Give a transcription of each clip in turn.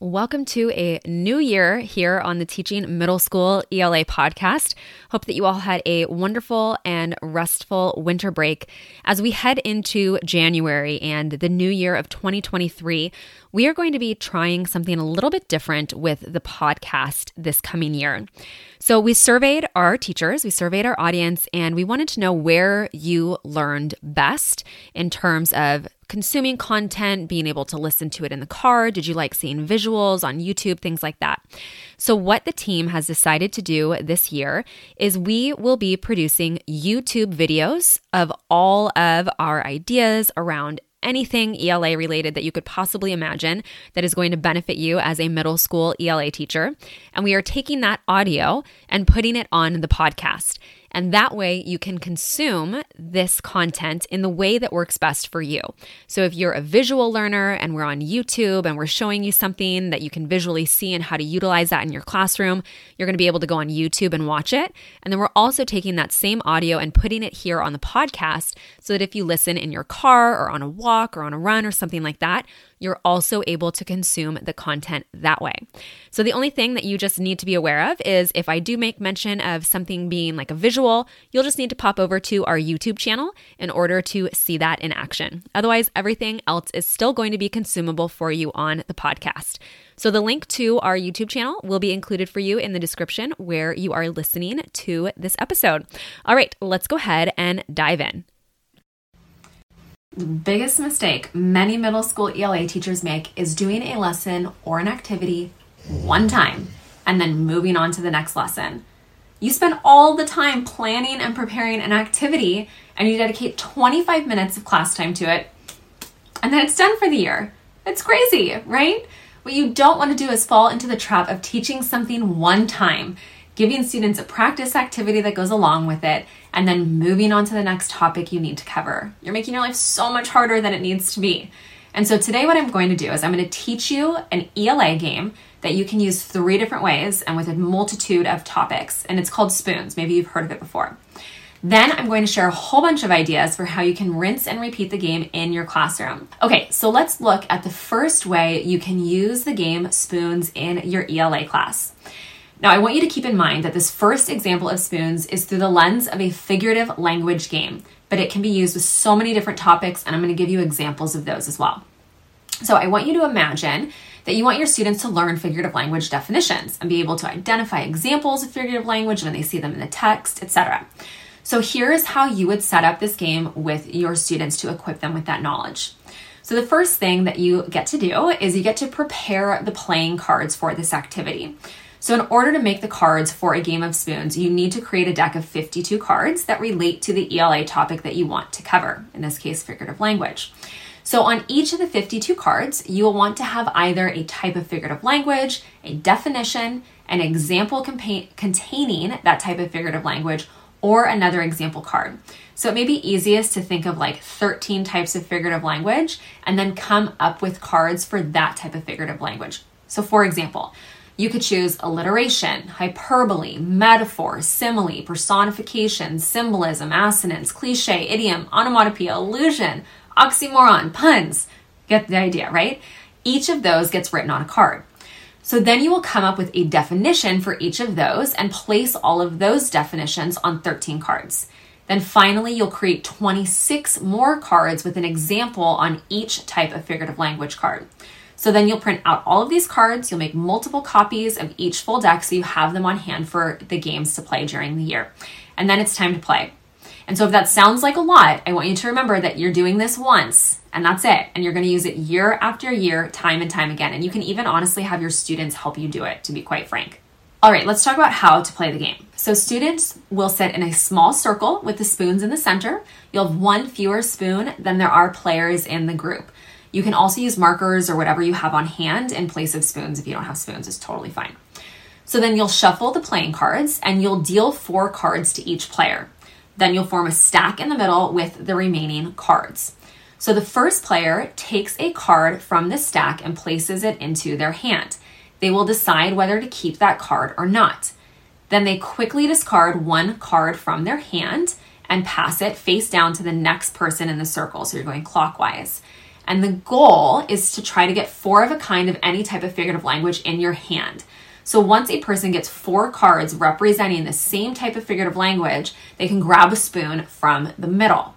Welcome to a new year here on the Teaching Middle School ELA podcast. Hope that you all had a wonderful and restful winter break. As we head into January and the new year of 2023, we are going to be trying something a little bit different with the podcast this coming year. So, we surveyed our teachers, we surveyed our audience, and we wanted to know where you learned best in terms of consuming content, being able to listen to it in the car? Did you like seeing visuals on YouTube, things like that? So, what the team has decided to do this year is we will be producing YouTube videos of all of our ideas around anything ELA related that you could possibly imagine that is going to benefit you as a middle school ELA teacher. And we are taking that audio and putting it on the podcast. And that way you can consume this content in the way that works best for you. So if you're a visual learner and we're on YouTube and we're showing you something that you can visually see and how to utilize that in your classroom, you're going to be able to go on YouTube and watch it. And then we're also taking that same audio and putting it here on the podcast so that if you listen in your car or on a walk or on a run or something like that, you're also able to consume the content that way. So the only thing that you just need to be aware of is if I do make mention of something being like a visual, you'll just need to pop over to our YouTube channel in order to see that in action. Otherwise, everything else is still going to be consumable for you on the podcast. So the link to our YouTube channel will be included for you in the description where you are listening to this episode. All right, let's go ahead and dive in. Biggest mistake many middle school ELA teachers make is doing a lesson or an activity one time and then moving on to the next lesson. You spend all the time planning and preparing an activity and you dedicate 25 minutes of class time to it, and then it's done for the year. It's crazy, right? What you don't want to do is fall into the trap of teaching something one time giving students a practice activity that goes along with it, and then moving on to the next topic you need to cover. You're making your life so much harder than it needs to be. And so today, what I'm going to do is I'm going to teach you an ELA game that you can use three different ways and with a multitude of topics. And it's called Spoons. Maybe you've heard of it before. Then I'm going to share a whole bunch of ideas for how you can rinse and repeat the game in your classroom. Okay, so let's look at the first way you can use the game Spoons in your ELA class. Now, I want you to keep in mind that this first example of spoons is through the lens of a figurative language game, but it can be used with so many different topics, and I'm going to give you examples of those as well. So, I want you to imagine that you want your students to learn figurative language definitions and be able to identify examples of figurative language when they see them in the text, etc. So, here is how you would set up this game with your students to equip them with that knowledge. So, the first thing that you get to do is you get to prepare the playing cards for this activity. So, in order to make the cards for a game of spoons, you need to create a deck of 52 cards that relate to the ELA topic that you want to cover, in this case, figurative language. So, on each of the 52 cards, you will want to have either a type of figurative language, a definition, an example compa- containing that type of figurative language, or another example card. So, it may be easiest to think of like 13 types of figurative language and then come up with cards for that type of figurative language. So, for example, you could choose alliteration, hyperbole, metaphor, simile, personification, symbolism, assonance, cliche, idiom, onomatopoeia, allusion, oxymoron, puns. Get the idea, right? Each of those gets written on a card. So then you will come up with a definition for each of those and place all of those definitions on 13 cards. Then finally, you'll create 26 more cards with an example on each type of figurative language card. So then you'll print out all of these cards, you'll make multiple copies of each full deck so you have them on hand for the games to play during the year. And then it's time to play. And so if that sounds like a lot, I want you to remember that you're doing this once and that's it. And you're going to use it year after year, time and time again. And you can even honestly have your students help you do it, to be quite frank. All right, let's talk about how to play the game. So, students will sit in a small circle with the spoons in the center. You'll have one fewer spoon than there are players in the group. You can also use markers or whatever you have on hand in place of spoons. If you don't have spoons, it's totally fine. So then you'll shuffle the playing cards and you'll deal four cards to each player. Then you'll form a stack in the middle with the remaining cards. So the first player takes a card from the stack and places it into their hand. They will decide whether to keep that card or not. Then they quickly discard one card from their hand and pass it face down to the next person in the circle. So you're going clockwise. And the goal is to try to get four of a kind of any type of figurative language in your hand. So once a person gets four cards representing the same type of figurative language, they can grab a spoon from the middle.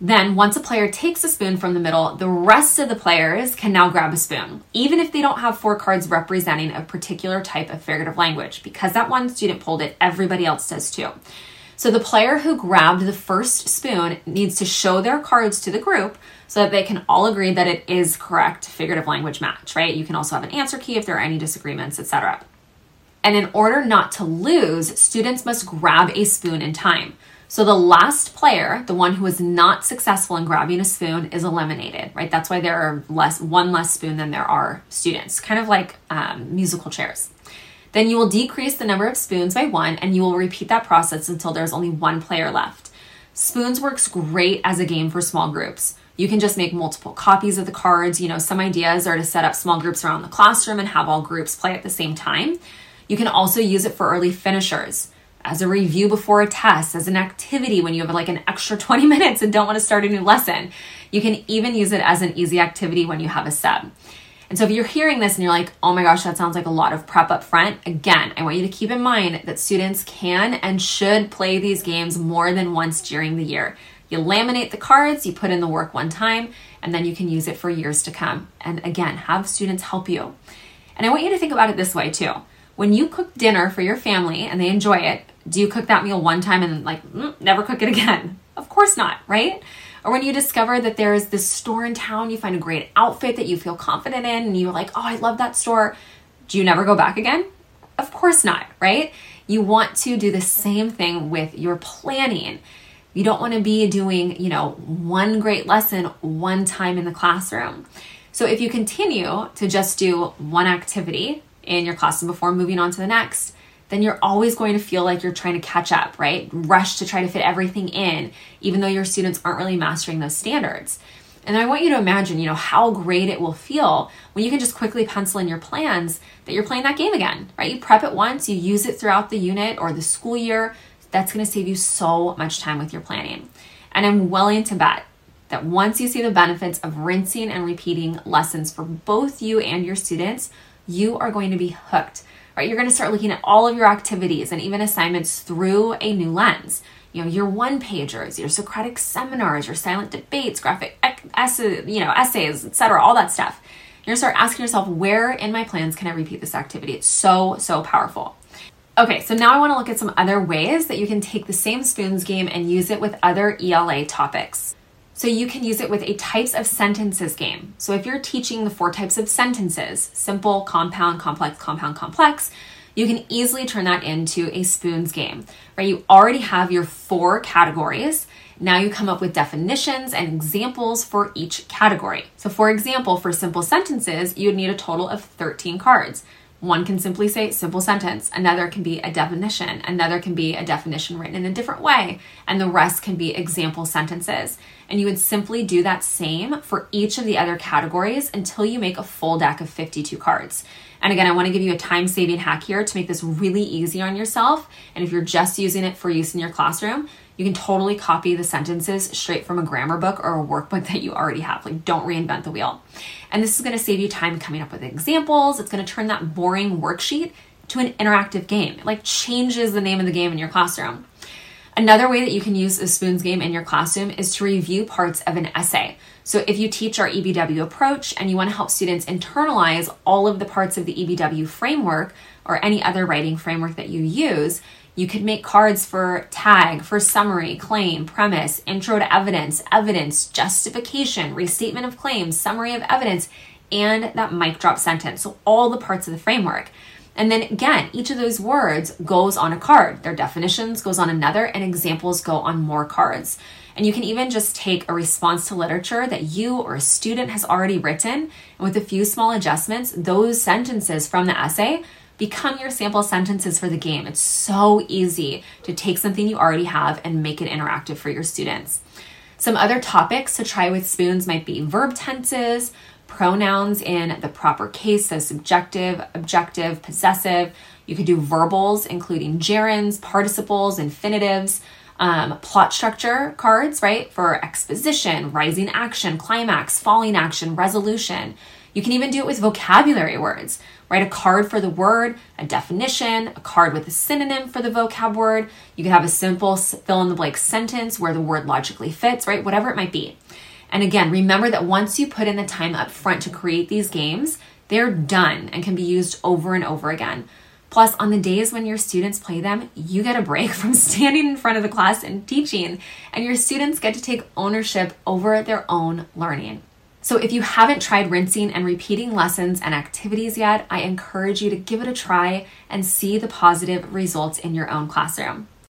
Then, once a player takes a spoon from the middle, the rest of the players can now grab a spoon, even if they don't have four cards representing a particular type of figurative language. Because that one student pulled it, everybody else does too. So, the player who grabbed the first spoon needs to show their cards to the group so that they can all agree that it is correct figurative language match, right? You can also have an answer key if there are any disagreements, etc. And in order not to lose, students must grab a spoon in time. So the last player, the one who is not successful in grabbing a spoon, is eliminated, right? That's why there are less one less spoon than there are students, kind of like um, musical chairs. Then you will decrease the number of spoons by one, and you will repeat that process until there's only one player left. Spoons works great as a game for small groups. You can just make multiple copies of the cards. You know, some ideas are to set up small groups around the classroom and have all groups play at the same time. You can also use it for early finishers as a review before a test, as an activity when you have like an extra 20 minutes and don't want to start a new lesson. You can even use it as an easy activity when you have a sub. And so if you're hearing this and you're like, oh my gosh, that sounds like a lot of prep up front, again, I want you to keep in mind that students can and should play these games more than once during the year. You laminate the cards, you put in the work one time, and then you can use it for years to come. And again, have students help you. And I want you to think about it this way too. When you cook dinner for your family and they enjoy it, do you cook that meal one time and like mm, never cook it again? Of course not, right? Or when you discover that there's this store in town, you find a great outfit that you feel confident in, and you're like, oh, I love that store. Do you never go back again? Of course not, right? You want to do the same thing with your planning. You don't want to be doing, you know, one great lesson one time in the classroom. So if you continue to just do one activity in your classroom before moving on to the next, then you're always going to feel like you're trying to catch up, right? Rush to try to fit everything in, even though your students aren't really mastering those standards. And I want you to imagine, you know, how great it will feel when you can just quickly pencil in your plans that you're playing that game again, right? You prep it once, you use it throughout the unit or the school year. That's going to save you so much time with your planning. And I'm willing to bet that once you see the benefits of rinsing and repeating lessons for both you and your students, you are going to be hooked right? You're going to start looking at all of your activities and even assignments through a new lens. You know, your one pagers, your Socratic seminars, your silent debates, graphic essays, you know, essays, etc., all that stuff. You're going to start asking yourself, where in my plans can I repeat this activity? It's so, so powerful. Okay, so now I want to look at some other ways that you can take the same spoons game and use it with other ELA topics. So you can use it with a types of sentences game. So if you're teaching the four types of sentences simple, compound, complex, compound, complex you can easily turn that into a spoons game, right? You already have your four categories. Now you come up with definitions and examples for each category. So, for example, for simple sentences, you would need a total of 13 cards. One can simply say simple sentence, another can be a definition, another can be a definition written in a different way, and the rest can be example sentences. And you would simply do that same for each of the other categories until you make a full deck of 52 cards. And again, I want to give you a time saving hack here to make this really easy on yourself. And if you're just using it for use in your classroom, you can totally copy the sentences straight from a grammar book or a workbook that you already have. Like, don't reinvent the wheel. And this is going to save you time coming up with examples. It's going to turn that boring worksheet to an interactive game. It like changes the name of the game in your classroom. Another way that you can use a spoons game in your classroom is to review parts of an essay. So if you teach our EBW approach and you want to help students internalize all of the parts of the EBW framework or any other writing framework that you use, you could make cards for tag, for summary, claim, premise, intro to evidence, evidence, justification, restatement of claims, summary of evidence, and that mic drop sentence. So, all the parts of the framework. And then again, each of those words goes on a card. Their definitions goes on another, and examples go on more cards. And you can even just take a response to literature that you or a student has already written, and with a few small adjustments, those sentences from the essay become your sample sentences for the game. It's so easy to take something you already have and make it interactive for your students. Some other topics to try with spoons might be verb tenses, pronouns in the proper case, so subjective, objective, possessive. You could do verbals, including gerunds, participles, infinitives. um, plot structure cards, right? For exposition, rising action, climax, falling action, resolution. You can even do it with vocabulary words. Write a card for the word, a definition, a card with a synonym for the vocab word. You could have a simple fill in the blank sentence where the word logically fits, right? Whatever it might be. And again, remember that once you put in the time up front to create these games, they're done and can be used over and over again. Plus, on the days when your students play them, you get a break from standing in front of the class and teaching, and your students get to take ownership over their own learning. So, if you haven't tried rinsing and repeating lessons and activities yet, I encourage you to give it a try and see the positive results in your own classroom.